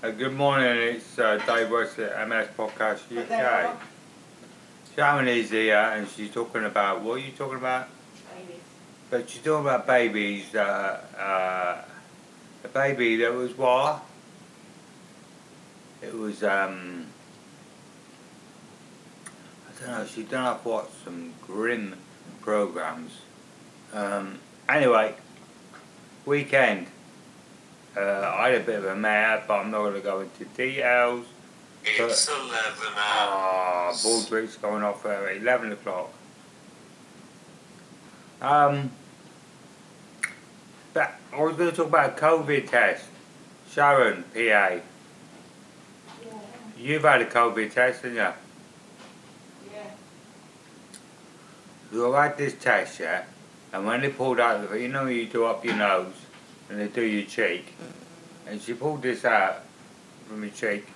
Uh, good morning, it's uh, Dave West at MS Podcast UK. Sharon is here and she's talking about, what are you talking about? Babies. But she's talking about babies, uh, uh, a baby that was what? It was, um, I don't know, she done I've watched some grim programs. Um, anyway, weekend. Uh, I had a bit of a mare, but I'm not going to go into details. It's 11 Ah, hours. Baldrick's going off at 11 o'clock. Um, but I was going to talk about a COVID test. Sharon, PA. Yeah. You've had a COVID test, haven't you? Yeah. You had this test, yeah? And when they pulled out, the, you know, you do up your nose and they do your cheek. And she pulled this out from your cheek.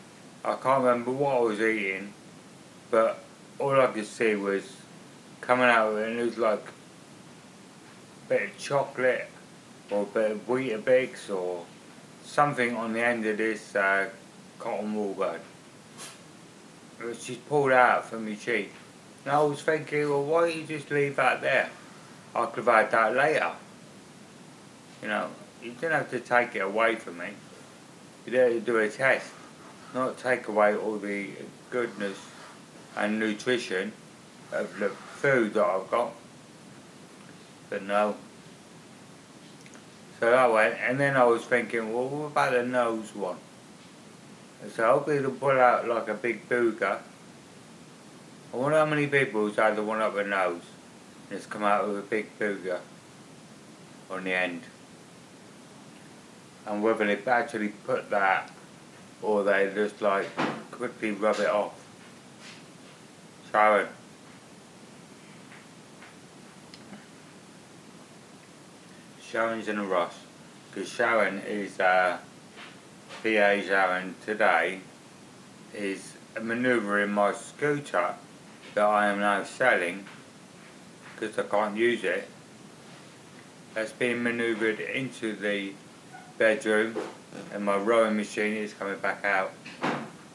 I can't remember what I was eating, but all I could see was coming out of it, and it was like a bit of chocolate or a bit of Weetabix or something on the end of this uh, cotton wool bud. But She pulled out from your cheek. And I was thinking, well, why don't you just leave that there? I could have had that later. You know, you don't have to take it away from me. You don't have to do a test, not take away all the goodness and nutrition of the food that I've got. But no. So I went, and then I was thinking, well, what about the nose one? And so hopefully it'll pull out like a big booger. I wonder how many people's had the one up the nose and it's come out with a big booger on the end. And whether they've actually put that or they just like quickly rub it off. Sharon. Sharon's in a rush because Sharon is uh, PA Sharon today is manoeuvring my scooter that I am now selling because I can't use it. That's being manoeuvred into the bedroom and my rowing machine is coming back out.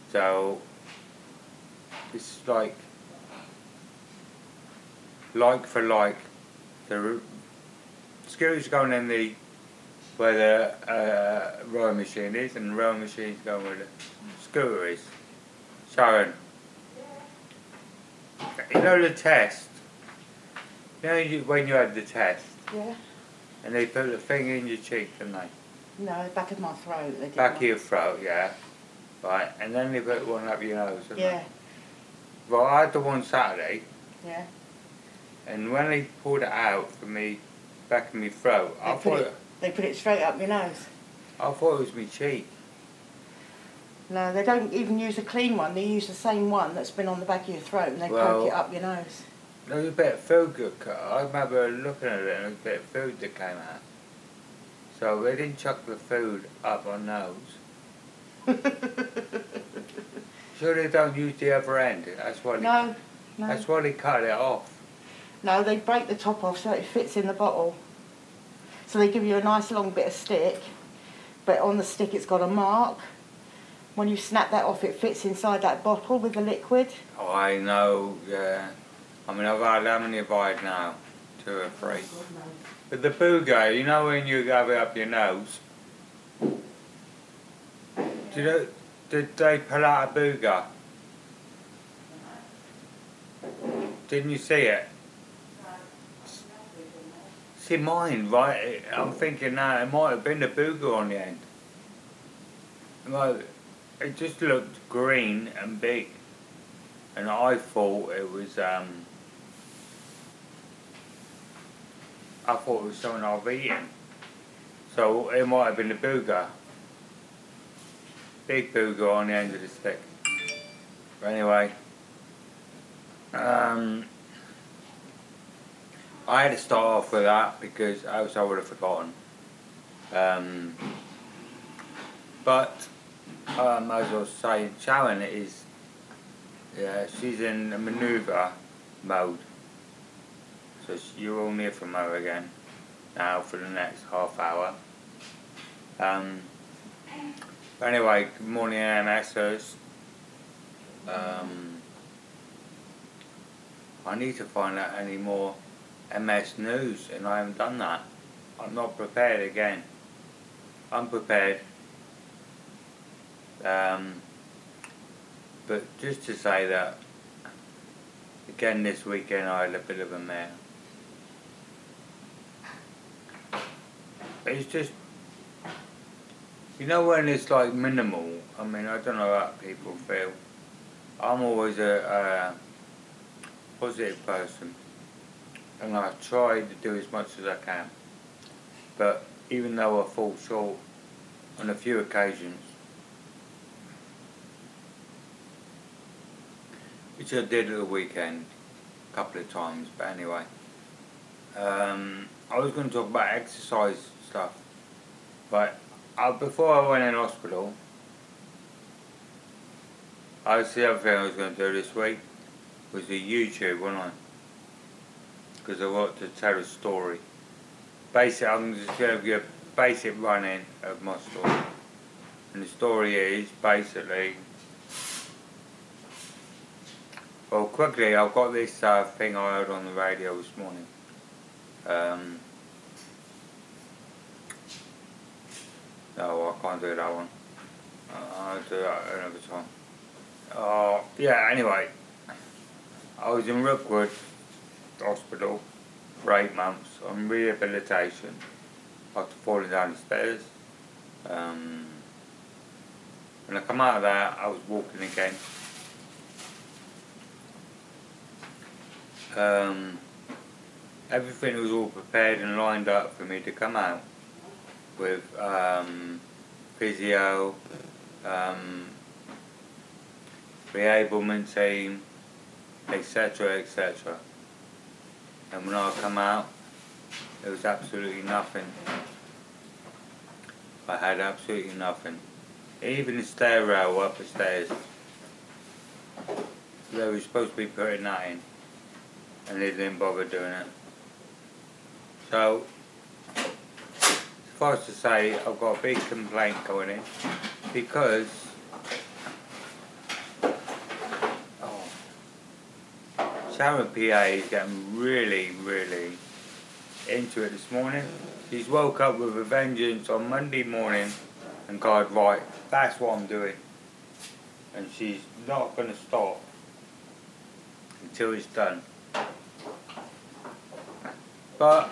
So it's like like for like. The scooter's going in the where the uh, rowing machine is and the rowing machine's going where the scooter is. Sharon. You know the test? You know you, when you had the test Yeah. and they put the thing in your cheek, didn't they? No, back of my throat. They did Back of your throat, yeah. Right, and then they put one up your nose, didn't Yeah. they? Well, I had the one Saturday, Yeah. and when they pulled it out for me, back of my throat, I They put thought, it- They put it straight up your nose. I thought it was my cheek. No, they don't even use a clean one. They use the same one that's been on the back of your throat and they Well- poke it up your nose. There was a bit of food that cut. I remember looking at it and there was a bit of food that came out. So they didn't chuck the food up our nose. Sure they don't use the other end. That's why they, no, no. that's why they cut it off. No, they break the top off so it fits in the bottle. So they give you a nice long bit of stick, but on the stick it's got a mark. When you snap that off, it fits inside that bottle with the liquid. Oh, I know, yeah. I mean, I've had how many have I had now? Two or three. But the booger, you know when you have it up your nose? Did, it, did they pull out a booger? Didn't you see it? See mine, right? I'm thinking now it might have been the booger on the end. Like, it just looked green and big. And I thought it was, um, I thought it was something I've eaten. So it might have been the booger. Big booger on the end of the stick. But anyway, um, I had to start off with that because else I would have forgotten. Um, but um, as I was saying, Sharon is, yeah, she's in a manoeuvre mode. So sh- you all near from her again now for the next half hour. Um, anyway, good morning, MSers. Um, I need to find out any more MS news, and I haven't done that. I'm not prepared again. I'm prepared. Um, but just to say that, again this weekend I had a bit of a mare. It's just, you know when it's like minimal, I mean I don't know how people feel. I'm always a, a positive person and I try to do as much as I can. But even though I fall short on a few occasions, which I did at the weekend a couple of times, but anyway. Um, I was going to talk about exercise stuff, but uh, before I went in hospital, I was the other thing I was going to do this week was the YouTube, wasn't I? Because I wanted to tell a story. Basically, I'm just going to give a basic run-in of my story. And the story is basically well, quickly, I've got this uh, thing I heard on the radio this morning. Um, no, I can't do that one. Uh, I'll do that another time. Uh, yeah, anyway, I was in Rookwood Hospital for eight months on rehabilitation after falling down the stairs. Um, when I come out of that, I was walking again. um, everything was all prepared and lined up for me to come out with um, physio, um, reablement team, etc. etc. And when I come out, there was absolutely nothing. I had absolutely nothing. Even the stair rail up the stairs, they were supposed to be putting that in and they didn't bother doing it. So, suffice to say, I've got a big complaint going in because oh, Sharon PA is getting really, really into it this morning. She's woke up with a vengeance on Monday morning and gone, right, that's what I'm doing. And she's not going to stop until it's done. But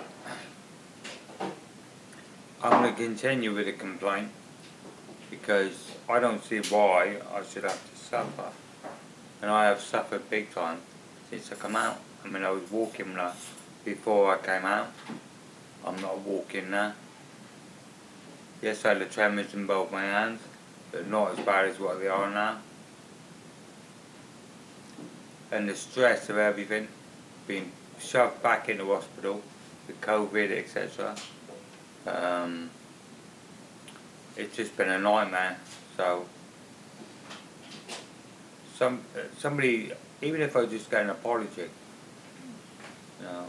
I'm going to continue with the complaint because I don't see why I should have to suffer. And I have suffered big time since I come out. I mean, I was walking now before I came out. I'm not walking now. Yes, I had the tremors in both my hands, but not as bad as what they are now. And the stress of everything, being shoved back into hospital, with COVID, etc. Um, it's just been a nightmare. So, some somebody, even if I just get an apology, you know,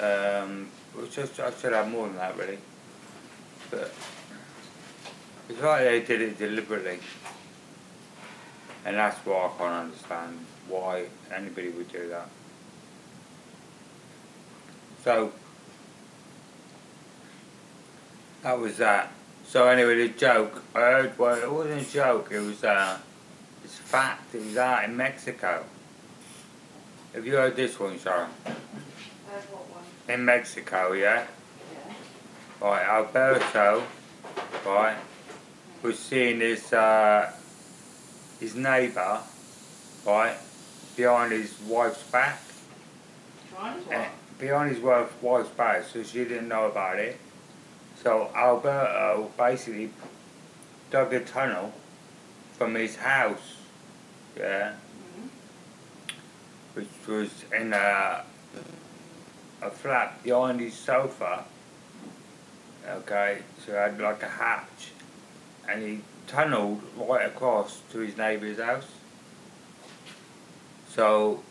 um, I, I should have more than that really, but it's like they did it deliberately, and that's why I can't understand why anybody would do that. So that was that. So anyway, the joke I heard. Well, it wasn't a joke. It was uh, it's a fact. It was out in Mexico. Have you heard this one, Sharon? In Mexico, yeah. Yeah. Right, Alberto, right, was seeing his uh, his neighbour, right, behind his wife's back. Trying to And what? behind his wife, wife's back, so she didn't know about it. So Alberto basically dug a tunnel from his house, yeah, Mhm. which was in a, a flat behind his sofa. Okay, so he had like a hatch, and he tunneled right across to his neighbour's house. So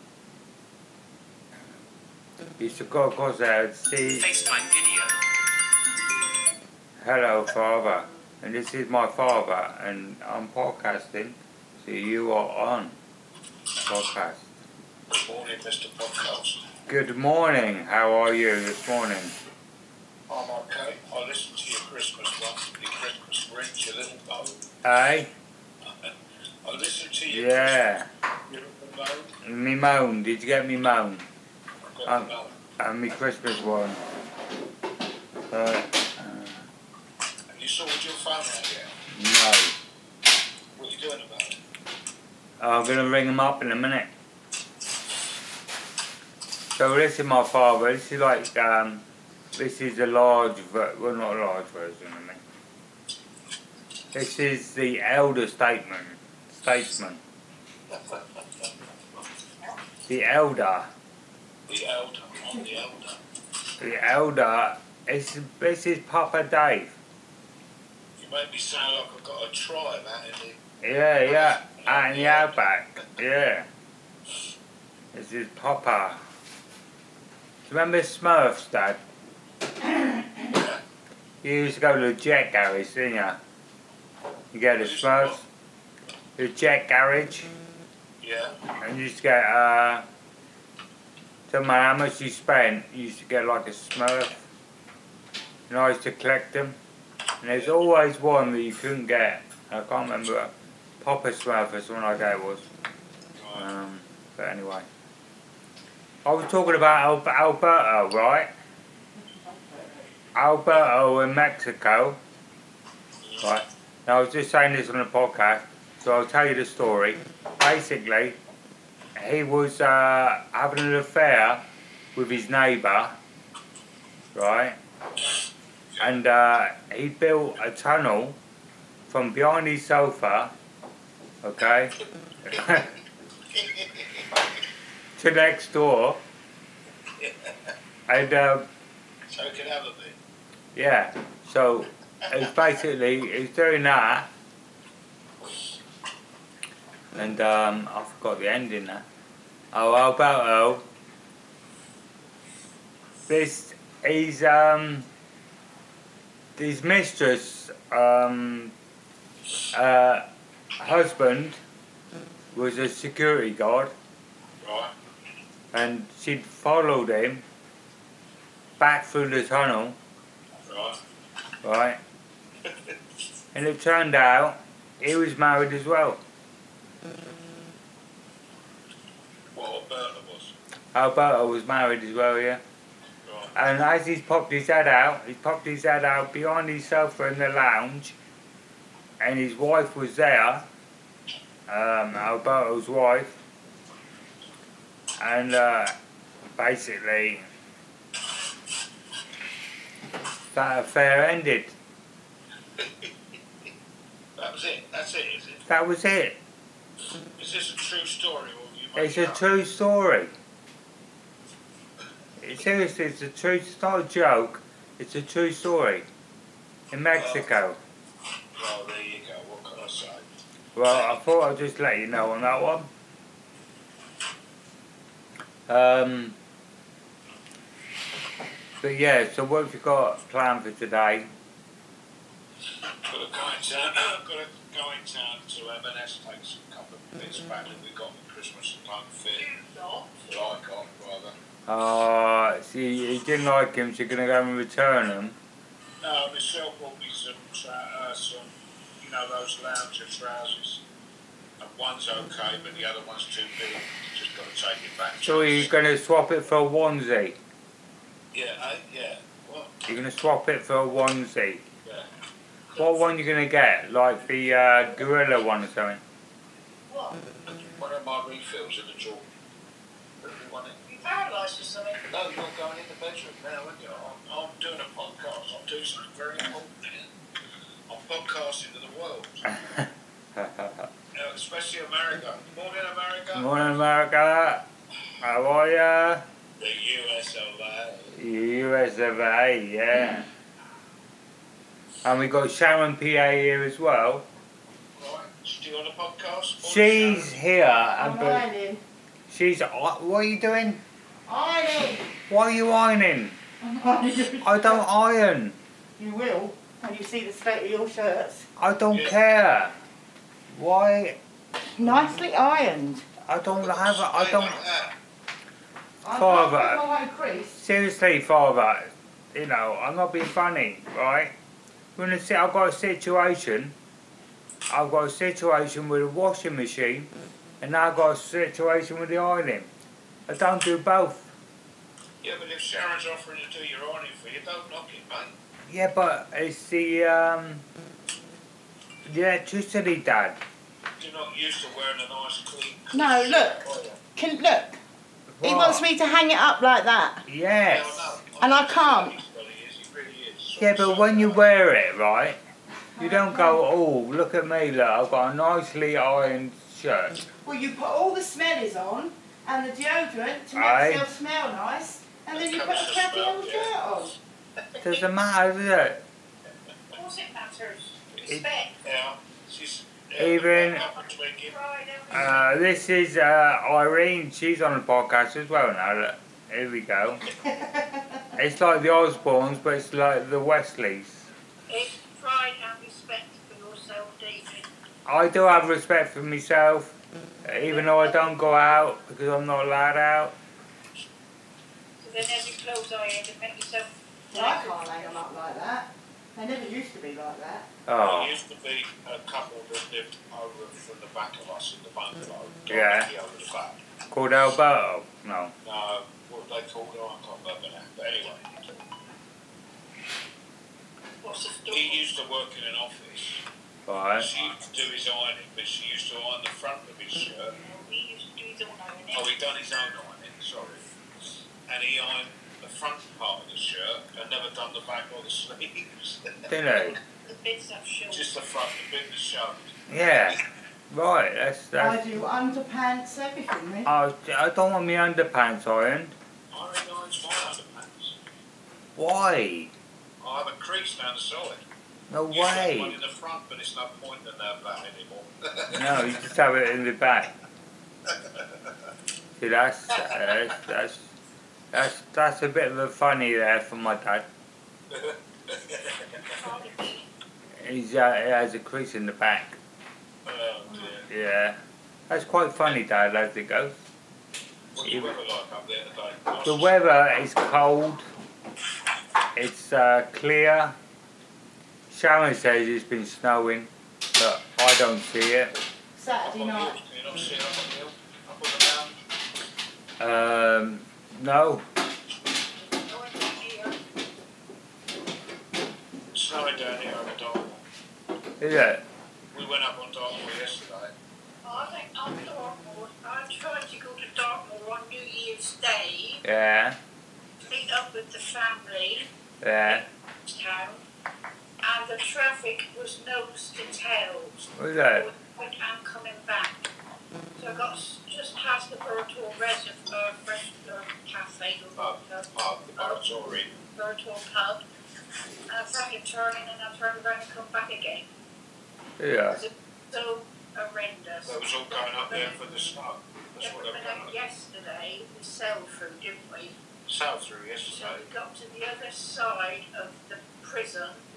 he used to go across there and see. FaceTime video. Hello, father. and this is my father, and I'm podcasting. So you are on podcast. Good morning, Mr. Podcast. Good morning. How are you this morning? I'm okay. I listened to your Christmas one, your Christmas Grinch, your little bow. Hey? I listened to your Yeah. Your little bow. Me moan. Did you get me moan? I've got Um. And me Christmas one. Uh, Have you sorted your phone out yet? no. What are you doing about it? I'm gonna ring him up in a minute. So this is my father. This is like um, this is a large, ver- well not a large version of me. This is the elder statesman, statesman. The elder, The elder. I'm the elder. the elder. It's, this is Papa Dave. You make me sound like I've got a tribe out in Yeah, yeah, out in the outback. Yeah. This is Papa. Do you remember Smurfs, Dad? You used to go to the jet garage, didn't you? You go to Smurfs, the jet garage. Yeah. and you used to get, uh, no matter how much you spent, you used to get like a Smurf. And I used to collect them. And there's always one that you couldn't get. I can't remember. Papa Smurf is the one I got was. Um, but anyway. I was talking about Al- Alberto, right? Alberto in Mexico. Right. Now, I was just saying this on the podcast, so I'll tell you the story. Basically, he was uh, having an affair with his neighbour, right? And uh, he built a tunnel from behind his sofa, okay, to next door. And um, So it can have a bit. yeah, so it's basically he's doing that, and um, I forgot the ending now. Oh, Alberto. This he's um his mistress um uh husband was a security guard Right. and she'd followed him back through the tunnel Right. right? and it turned out he was married as well. What Alberta was. Alberto was married as well, yeah. And as he's popped his head out, he popped his head out behind his sofa in the lounge, and his wife was there, um, Alberto's wife, and uh, basically that affair ended. That was it. That's it, is it? That was it. Is this a true story It's a up? true story. It- Seriously, it's a true. It's not a joke. It's a true story. In Mexico. Well, there you go. What can I say? Well, I thought I'd just let you know on that one. Um. But yeah, so what have you got planned for today? Got to go in town. got to go in town to M&S take some couple of bits back that we got for Christmas and don't fit. That I got rather. Uh, see, you didn't like him, so you're gonna go and return him? No, Michelle brought me some, tra- uh, some, you know, those lounger trousers. And one's okay, but the other one's too big. Just got to take it back. So you're gonna swap it for a onesie. Yeah, eh? yeah. What? You're gonna swap it for a onesie. Yeah. What one are you gonna get? Like the uh, gorilla one or something? What? One of my refills in the drawer. One in. You paralysed or something? No, you're going in the bedroom now, aren't you? I'm, I'm doing a podcast. I'm doing something very important here. I'm podcasting to the world, uh, especially America. Good Morning, America. Good Morning, America. How are ya? The US of A. US of A, yeah. And we got Sharon PA here as well. Right, she on the podcast? She's here, I'm and but she's. What are you doing? Ironing. Why are you ironing? I'm ironing. I don't iron. You will. And you see the state of your shirts. I don't care. Why? Nicely ironed. I don't have. a- I Stay don't. like that. I Father. can't put my own crease. Seriously, father. You know, I'm not being funny, right? When I say I've got a situation, I've got a situation with a washing machine, and now I've got a situation with the ironing. I don't do both. Yeah, but if Sharon's offering to do your ironing for you, don't knock it, mate. Yeah, but it's the um, the electricity, Dad. You're not used to wearing a nice clean. No, look. shirt. Can look. He wants me to hang it up like that. Yes. Yeah, I. And I can't. He's well, he is, really. Yeah, but when you wear it, right, you don't go, oh, look at me, look, I've got a nicely ironed shirt. Well, you put all the smellies on and the deodorant to make Aye. yourself smell nice, and then you put Comes a crappy old shirt on. Doesn't matter, does it? Of course it matters. Respect. Yeah, she's. yeah, Even- up and twinking. Pride, everything. Uh, this is uh, Irene, she's on the podcast as well now, look. Here we go. It's like the Osbournes, but it's like the Wesleys. It's pride and respect for yourself, David. I do have respect for myself, even though I don't go out because I'm not allowed out. So then every clothes I had to make yourself. Well, I can't hang them up like that. They never used to be like that. There Oh, used to be a couple that lived over from the back of us in the bungalow. Yeah. directly Over the back. called Alberto? No. No, what they called it, I can't remember now. But anyway, What's the story? he used to work in an office. Right. She used to do his ironing, but she used to iron the front of his shirt. He used to do his own ironing. Oh, he done his own ironing, sorry. And he ironed the front part of the shirt and never done the back or the sleeves. Didn't The bits that show. Just the front, the bit that showed. he? Yeah. Right, that's, that's... I do underpants, everything. Me. I, I don't want my underpants ironed. Iron irons my underpants. Why? I have a crease down the side. No to have one way. in the front, but it's no point in that that anymore. No, you just have it in the back. See, that's, that's, that's, that's, that's a bit of a funny there for my dad. He's, uh, he has a crease in the back. oh. Yeah. That's quite funny, Dad, as it goes. What's the weather like up there today? The weather is cold. It's uh, clear. Sharon says it's been snowing, but I don't see it. Saturday on the hill. night. Can you not see it up on the hill? Up on the mountain? Um, no. No one can hear. It's snowing down here over Dartmoor. Is it? We went up on Dartmoor yesterday. I think I'm Dartmoor. I tried to go to Dartmoor on New Year's Day, Yeah. meet up with the family Yeah. town, and the traffic was nose to tail. What is that? I'm coming back. So I got just past the Burrator Reservoir, uh, restaurant, cafe, or Pub, pub, pub, the boats are in. Pub. And I started turning and I turned around and come back again. Yeah. It was so horrendous. They was all going up there for the snow. That's Yeah, what we they were went out going yesterday, we sailed through, didn't we? Sailed through yesterday. So yesterday. we got to the other side of the prison, and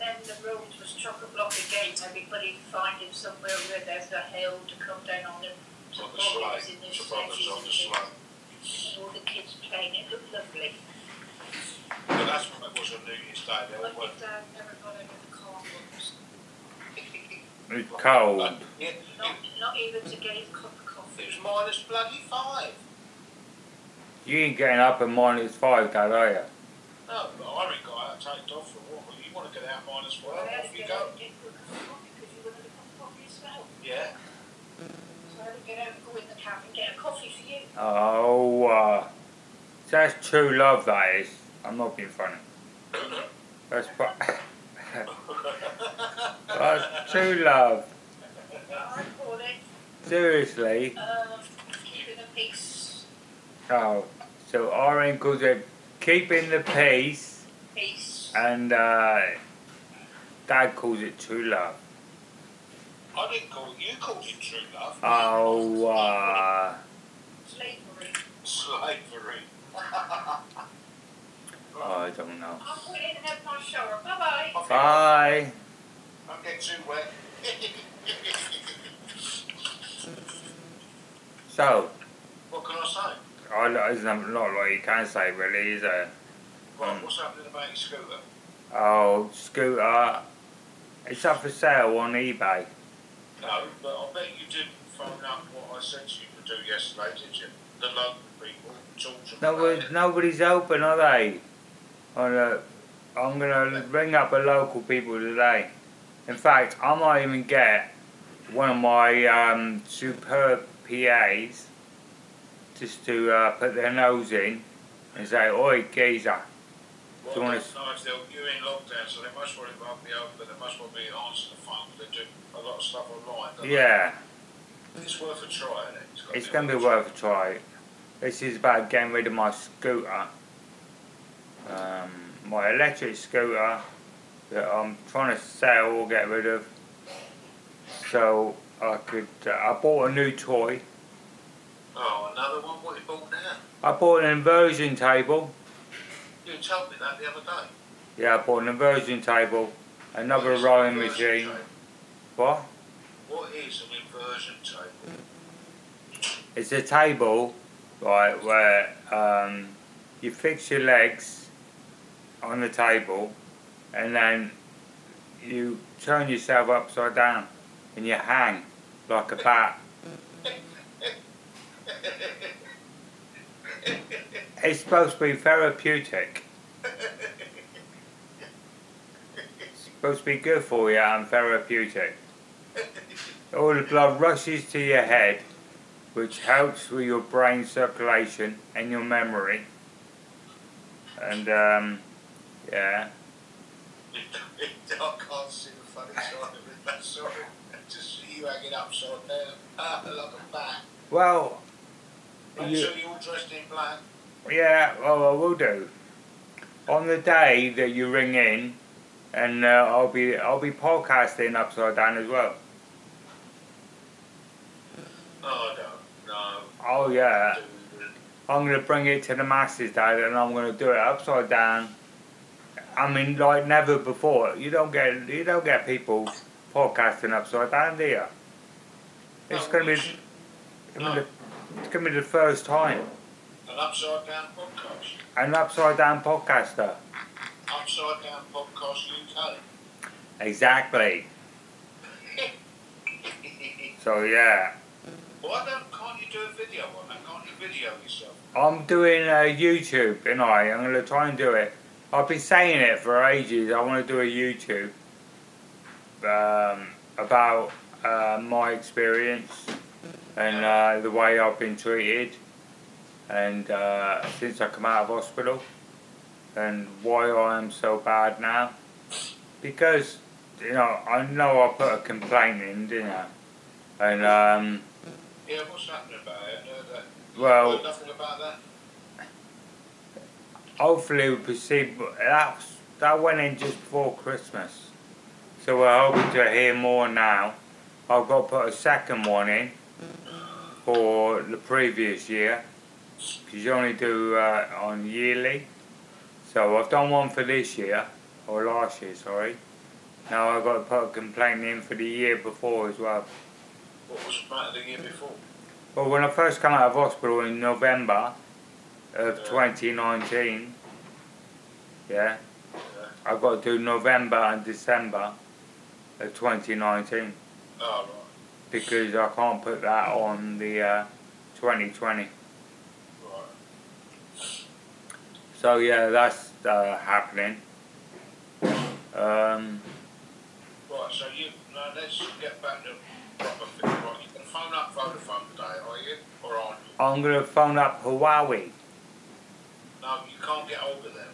then the road was chock a block again. Everybody finding somewhere where there's a hill to come down on and to On the bobbles slide. in the The brothers on the sledges slide. and all the kids playing. It looked lovely. But that's what it was on New Year's Day. They all But went. dad never got out of the car once. It's cold. Yeah, Not, not even to get his cup of coffee. it was minus bloody five. You ain't getting up at minus five, Dad, are you? No, but I ain't got out. I take off for a walk. You want to get out minus I five? had Off you go. out and get a cup of coffee because you wanted a cup of coffee as well. Yeah. So I had to get out and go in the cab and get a coffee for you. Oh, uh, that's true love, that is. I'm not being funny. That's, pro- that's true love. I call it Seriously. um, keeping the peace. Oh, so our calls are keeping the peace, Peace. And uh, Dad calls it true love. I didn't call it. You called it true love. Oh, uh, Slavery. Slavery. Oh, I don't know. I'll go in and have my shower. Bye bye. Off you go. Bye. Don't get too wet. So, what can I say? I, there's not a lot you can say really, is there? Mm. what's happening about your scooter? Oh, scooter. It's up for sale on eBay. No, but I bet you didn't phone up what I said you to do yesterday, did you? The local people, talk to them No, nobody's open, are they? On a, I'm gonna ring up a local people today. In fact, I might even get one of my um, superb PAs just to uh, put their nose in and say, "Oi, geezer." Well, wanna that's nice. They'll, you're in lockdown, so they must want to won't be open. They must want me to answer the phone. They do a lot of stuff online. don't they? Yeah, It's worth a try, isn't it? gotta it's gonna be worth a try. This is about getting rid of my scooter, um, my electric scooter that I'm trying to sell or get rid of. So I could. Uh, I bought a new toy. Oh, another one? What you bought now? I bought an inversion table. You told me that the other day. Yeah, I bought an inversion table, another What is an rowing machine. table? What? What is an inversion table? It's a table, right, where um, you fix your legs on the table, and then you turn yourself upside down, and you hang like a bat. It's supposed to be therapeutic. It's supposed to be good for you and therapeutic. All the blood rushes to your head, which helps with your brain circulation and your memory. And um, yeah, I can't see the funny side of it. That's sorry. Just see you hanging upside down. Like a bat. well, Make you, sure you're all dressed in black. yeah, well, I will do. On the day that you ring in, and uh, I'll be I'll be podcasting upside down as well. Oh, no. No. Oh yeah. I'm gonna bring it to the masses, Dad, and I'm gonna do it upside down. I mean, like never before. You don't get you don't get people podcasting upside down, do you? It's No, gonna be you should- it's gonna be- it's gonna be the first time. An upside down podcast. An upside down podcaster. Upside down podcast UK. Exactly. So yeah, Why don't, can't you do a video on that? Can't you video yourself? I'm doing a YouTube, and I I'm gonna try and do it. I've been saying it for ages. I want to do a YouTube um, about uh, my experience and uh, the way I've been treated, and uh, since I come out of hospital, and why I am so bad now. Because you know I know I put a complaint in, didn't I? And um, Yeah, what's happening about it? I that. well. Nothing about that? hopefully we'll proceed. But that that went in just before Christmas, so we're hoping to hear more now. I've got to put a second one in for the previous year because you only do uh, on yearly. So I've done one for this year or last year, sorry. Now I've got to put a complaint in for the year before as well. What was the matter the year before? Well, when I first came out of hospital in November of Yeah. 2019, yeah, Yeah. I've got to do November and December of 2019 Oh, right. Because I can't put that on the uh, 2020. So yeah, that's uh, happening. Um, Right, so you, now let's get back to proper thing. Right, going to phone up Vodafone today, are you? Or aren't you? I'm gonna phone up Huawei. No, you can't get hold of them.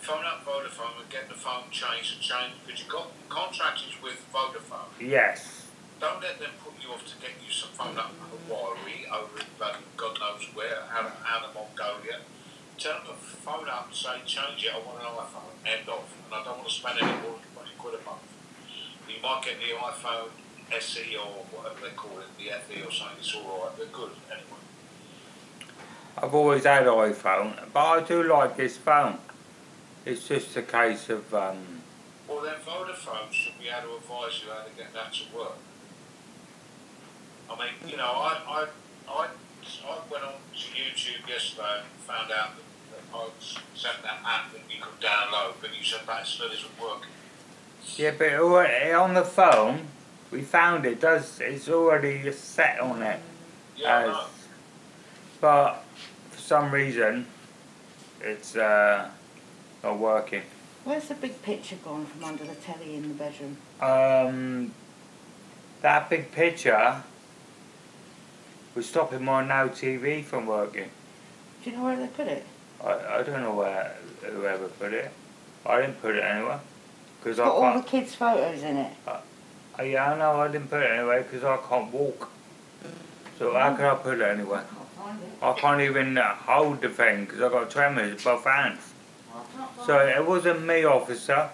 Phone up Vodafone and get the phone changed and changed because you've got contractors with Vodafone. Yes. Don't let them put you off to get you some phone up Hawaii over in bloody God knows where, out, out of Mongolia. Them to phone up and say, change it, I want an iPhone, end off. And I don't want to spend any more than 20 quid a month. You might get the iPhone SE or whatever they call it, the FE or something, it's alright, they're good anyway. I've always had an iPhone, but I do like this phone. It's just a case of um, Well, then Vodafone should be able to advise you how to get that to work. I mean, you know, I, I, I, I went on to YouTube yesterday and found out that, that I was sent that app that you could download, but you said that still isn't working. yeah, but already on the phone, we found it does. It's already set on it. Yeah, as, but for some reason, it's uh, not working. Where's the big picture gone from under the telly in the bedroom? Um, that big picture was stopping my Now TV from working. Do you know where they put it? I, I don't know where whoever put it. I didn't put it anywhere. Because It's I got all the kids' photos in it. Uh, yeah, I know I didn't put it anywhere because I can't walk. So how can I put it anywhere? Can't it. I can't even uh, hold the thing because I've got tremors both hands. I So it wasn't me, officer.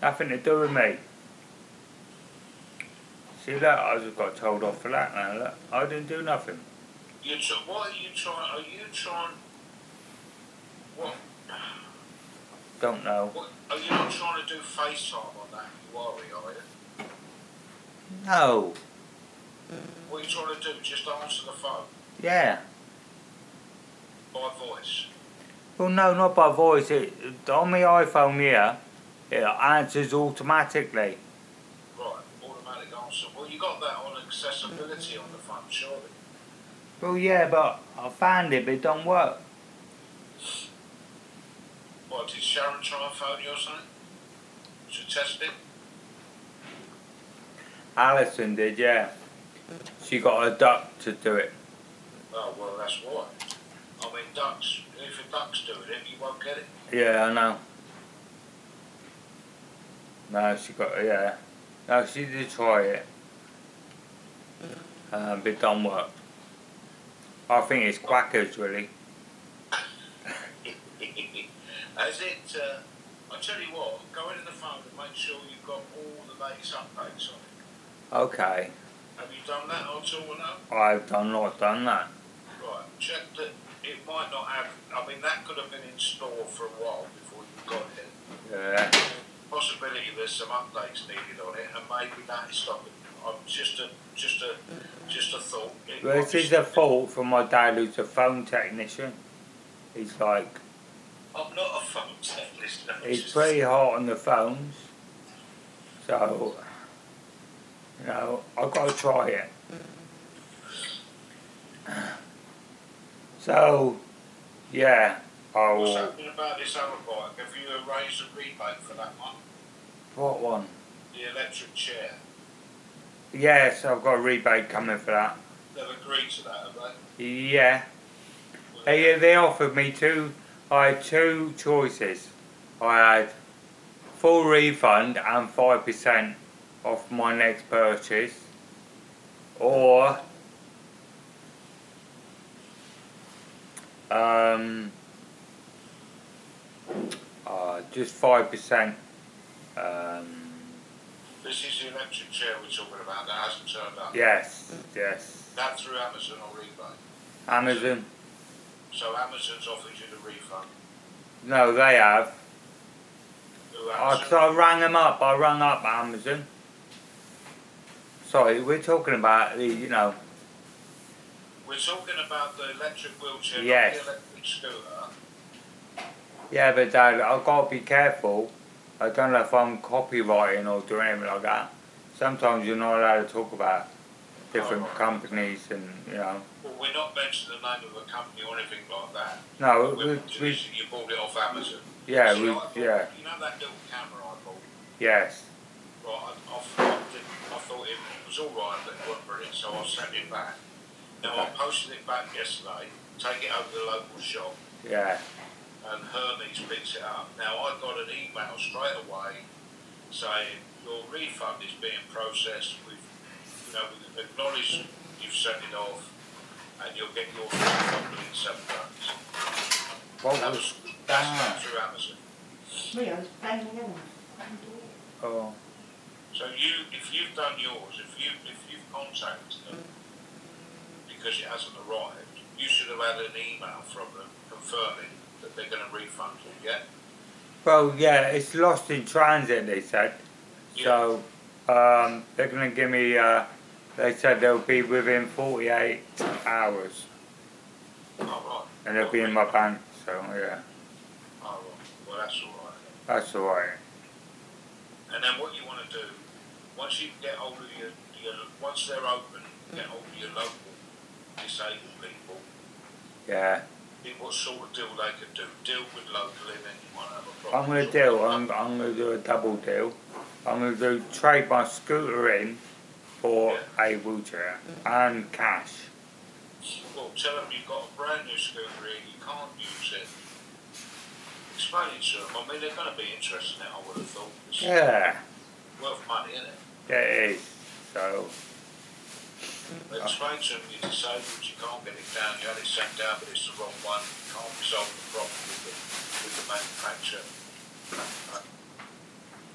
Nothing to do with me. See that? I just got told off for that now. Look. I didn't do nothing. You tr- what are you trying? Are you trying? What? Don't know. what are you not trying to do FaceTime on that? You are, are you? No. What are you trying to do? Just answer the phone Yeah. by voice. Well, no, not by voice. It, on my iPhone here, it answers automatically. Right, automatic answer. Well, you got that on accessibility on the phone, surely. Well, yeah, but I found it, but it don't work. What, did Sharon try and phone you or something? To test it? Alison did, yeah. She got a duck to do it. Oh, well, that's why. I mean, ducks, if a duck's doing it, you won't get it. Yeah, I know. No, she got yeah. No, she did try it. Uh, but it don't work. I think it's quackers really. As it, uh, I tell you what, go into the phone and make sure you've got all the latest updates on it. Okay, Have you done that at all no? I've done not done that. Right, check that it might not have, I mean, that could have been in store for a while before you got it. Yeah. Possibility there's some updates needed on it and maybe that is stopping. I'm just a, just a, just a thought. It Well, might it is a fault from my dad who's a phone technician. He's like, I'm not a phone technician. I'm he's just- pretty hot on the phones. So, you know, I've got to try it. Mm. So, yeah, I What's will. happening about this other bike? Have you arranged a rebate for that one? What one? The electric chair. Yes, I've got a rebate coming for that. They've agreed to that, have they? Yeah, Well, they they offered me two. I had two choices. I had full refund and five percent off my next purchase, or um, uh, just five percent. Um, This is the electric chair we're talking about that hasn't turned up. yes, yes. That through Amazon or rebate. Amazon. So Amazon's offered you the refund. No, they have. Oh, cause I rang them up. I rang up Amazon. Sorry, we're talking about the, you know, We're talking about the electric wheelchair, Yes. not the electric scooter. Yeah, but Dad, I've got to be careful. I don't know if I'm copywriting or doing anything like that. Sometimes you're not allowed to talk about different Oh. companies and, you know. Well, we're not mentioning the name of a company or anything like that. No, We're we, we, you bought it off Amazon. yeah, See, we, I thought- yeah, You know that little camera I bought? yes. Right, I, I, thought, I thought it was all right, but it wasn't brilliant, so I sent it back. Now, I posted it back yesterday, take it over to the local shop, Yeah, and Hermes picks it up. Now, I got an email straight away saying your refund is being processed. We've, you know, we've acknowledged you've sent it off, and you'll get your refund within seven days. what That was was that's that? come ah. through Amazon. Rio's banging in. Oh, So you, if you've done yours, if you if you've contacted them because it hasn't arrived, you should have had an email from them confirming that they're going to refund you. Yeah. Well, yeah, it's lost in transit. They said. So um, they're gonna give me. Uh, they said they'll be within 48 hours, Oh, right. and they'll be in my bank. So yeah, Oh, right. Well, that's all right. that's alright. And then what you want to do, once you get hold of your, your once they're open, get hold of your local disabled people, Yeah, what sort of deal they can do. Deal with locally, then you might have a I'm gonna deal. I'm, I'm gonna do a double deal. I'm gonna do trade my scooter in for a wheelchair and cash. Well, tell them you've got a brand new scooter here, you can't use it. Explain it to them. I mean, they're going to be interested in it, I would have thought. It's Yeah, worth money, isn't it? yeah, it is. So But explain to them you're disabled, you can't get it down, you had it sent down, but it's the wrong one, you can't resolve the problem with the, with the manufacturer. Uh,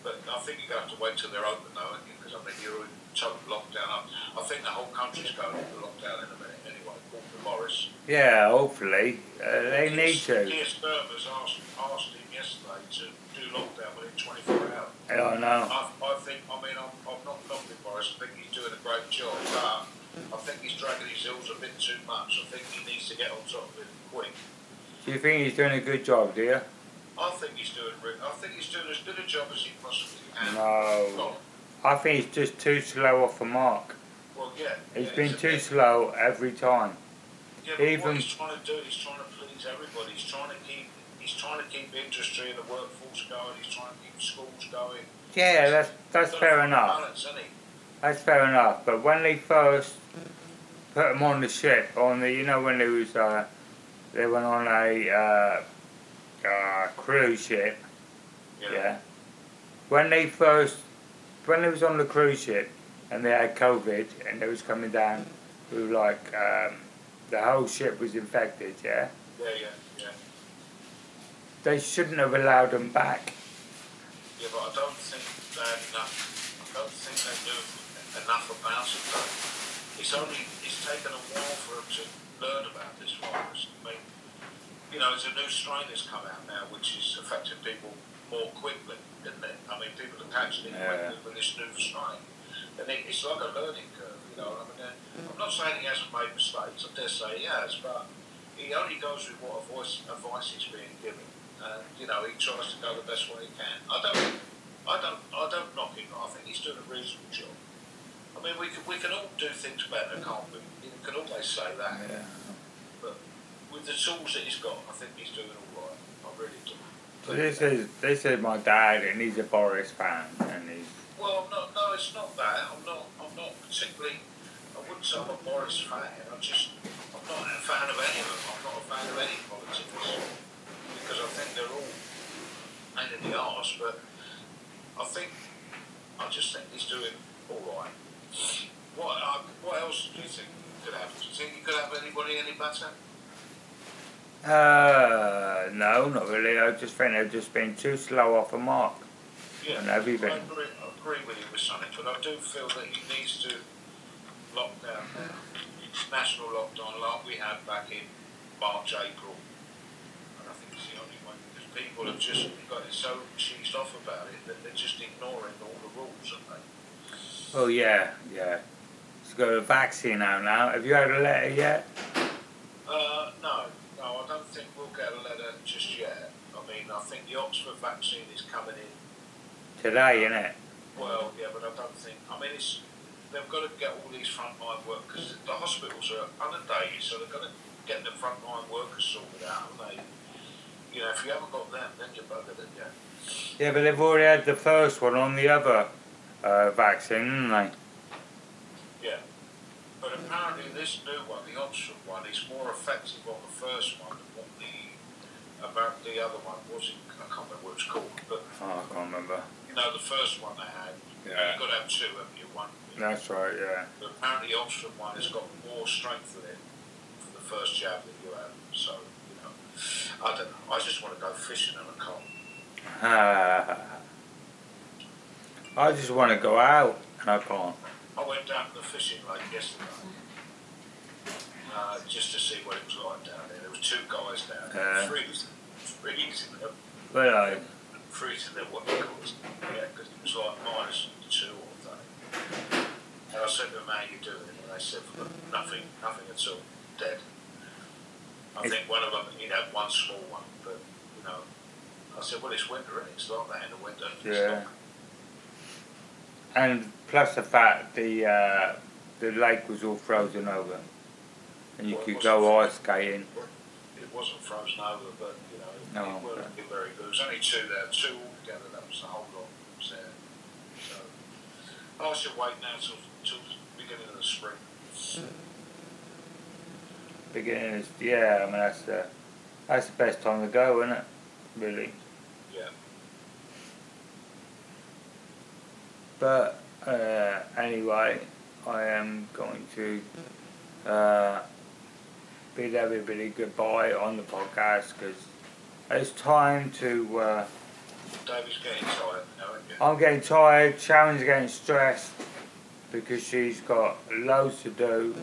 But I think you're going to have to wait till they're open though, aren't you? Because I mean, you're in total lockdown. I I think the whole country's going into lockdown in a minute anyway, Morris. yeah, hopefully uh, they need to. Keir Starmer's asked, asked him yesterday to do lockdown within 24 hours. I don't know. I, I think, I mean, I'm, I'm not knocking Boris, I think he's doing a great job, but I think he's dragging his heels a bit too much. I think he needs to get on top of it quick. Do you think he's doing a good job, do you? I think he's doing, I think he's doing as good a job as he possibly can. No. Well, I think he's just too slow off the mark. well, yeah. He's yeah, been too bit- slow every time. Yeah, but even- what he's trying to do, he's trying to please everybody. He's trying to keep, he's trying to keep industry and the workforce going. He's trying to keep schools going. Yeah, that's that's He's got to fair enough. Balance? That's fair enough. But when they first put them on the ship, on the you know when they was uh, they went on a uh, uh, cruise ship, yeah. When they first, when they was on the cruise ship and they had COVID and they was coming down with like um, the whole ship was infected, yeah. Yeah, yeah, yeah. They shouldn't have allowed them back. Yeah, but I don't think they had enough. I don't think they knew enough about it. Though. It's only it's taken a while for them to learn about this virus. I mean, you know, there's a new strain that's come out now, which is affecting people more quickly, isn't it? I mean, people are catching it Yeah. quickly with this new strain, and it, it's like a learning curve. You know, I mean, uh, I'm not saying he hasn't made mistakes. I dare say he has, but he only goes with what advice, advice is being given. And you know, he tries to go the best way he can. I don't, I don't, I don't knock him. I think he's doing a reasonable job. I mean, we can, we can all do things better, can't we? You can always say that. Yeah. But with the tools that he's got, I think he's doing all right. I really do. So this is this is my dad and he's a Boris fan and he's Well, no, no, it's not that. I'm not. I'm not particularly. I wouldn't say I'm a Boris fan. I'm just. I'm not a fan of any of them. I'm not a fan of any politics because I think they're all pain in the arse. But I think. I just think he's doing all right. What? Uh, what else do you think could happen? Do you think you could have anybody any better? Uh, no, not really. I just think they've just been too slow off the mark. Yeah, And everything. I agree, I agree with you with something, but I do feel that he needs to lock down now. National lockdown like we had back in March, April. And I think it's the only one because people have just got it so cheesed off about it that they're just ignoring all the rules, aren't they? Oh yeah, yeah. It's got a vaccine out now. Have you had a letter yet? Uh, no, no, I don't think we'll get a letter just yet. I mean, I think the Oxford vaccine is coming in Today, isn't it? Well, yeah, but I don't think. I mean, it's they've got to get all these frontline workers. The hospitals are inundated, so they've got to get the frontline workers sorted out. And they, you know, if you haven't got them, then you're buggered, you? Yeah, but they've already had the first one on the other uh, vaccine, haven't they? Yeah. But apparently, this new one, the Oxford one, is more effective on the first one than what the about the other one was. It, I can't remember what it's called, but Oh, I can't remember. you know, the first one they had. Yeah. You've got to have two, haven't you? One. That's right, yeah. But apparently, the Oxford one has got more strength in it for the first jab that you have. So, you know, I don't know. I just want to go fishing in a cot. I just want to go out and I can't. I went down to the fishing lake yesterday uh, just to see what it was like down there. There were two guys down there, Yeah. three, freezing them, Well, I, freezing them, what they call it, yeah, because it was like minus two all day. And I said to them, how you doing? And they said, nothing, nothing at all, dead. I think one of them, you know, one small one, but, you know, I said, well, it's winter, and it's like that in the winter. Yeah. And plus the fact the uh, the lake was all frozen over, and you Well, could go ice skating. It wasn't frozen over, but, you know, Oh, it wasn't okay. very good. It was only two there, two altogether, that was the whole lot there. So, I should wait now till, till the beginning of the spring. Beginning, is- yeah, I mean that's the that's the best time to go, isn't it? Really. Yeah. But uh, anyway, I am going to uh, bid everybody goodbye on the podcast because it's time to. Uh, David's getting tired now. I'm getting tired. Sharon's getting stressed because she's got loads to do.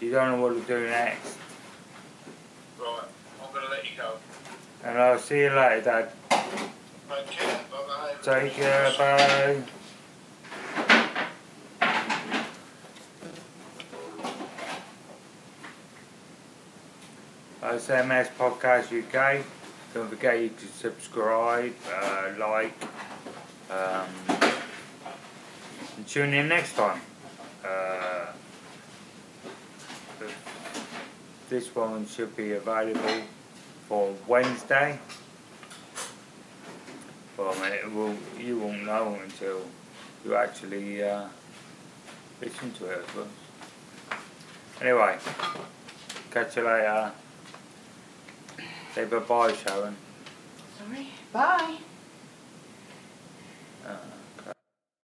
She don't know what to do next. Right, I'm going to let you go. And I'll see you later, Dad. Bye-bye. Take care. Bye. That's MS Podcast UK. Don't forget you subscribe, uh, like, um, and tune in next time. Uh, this one should be available for Wednesday. Well, I mean, it will, you won't know until you actually uh, listen to it, I suppose. Anyway, catch you later. Say bye bye, Sharon. Sorry. Bye. Uh,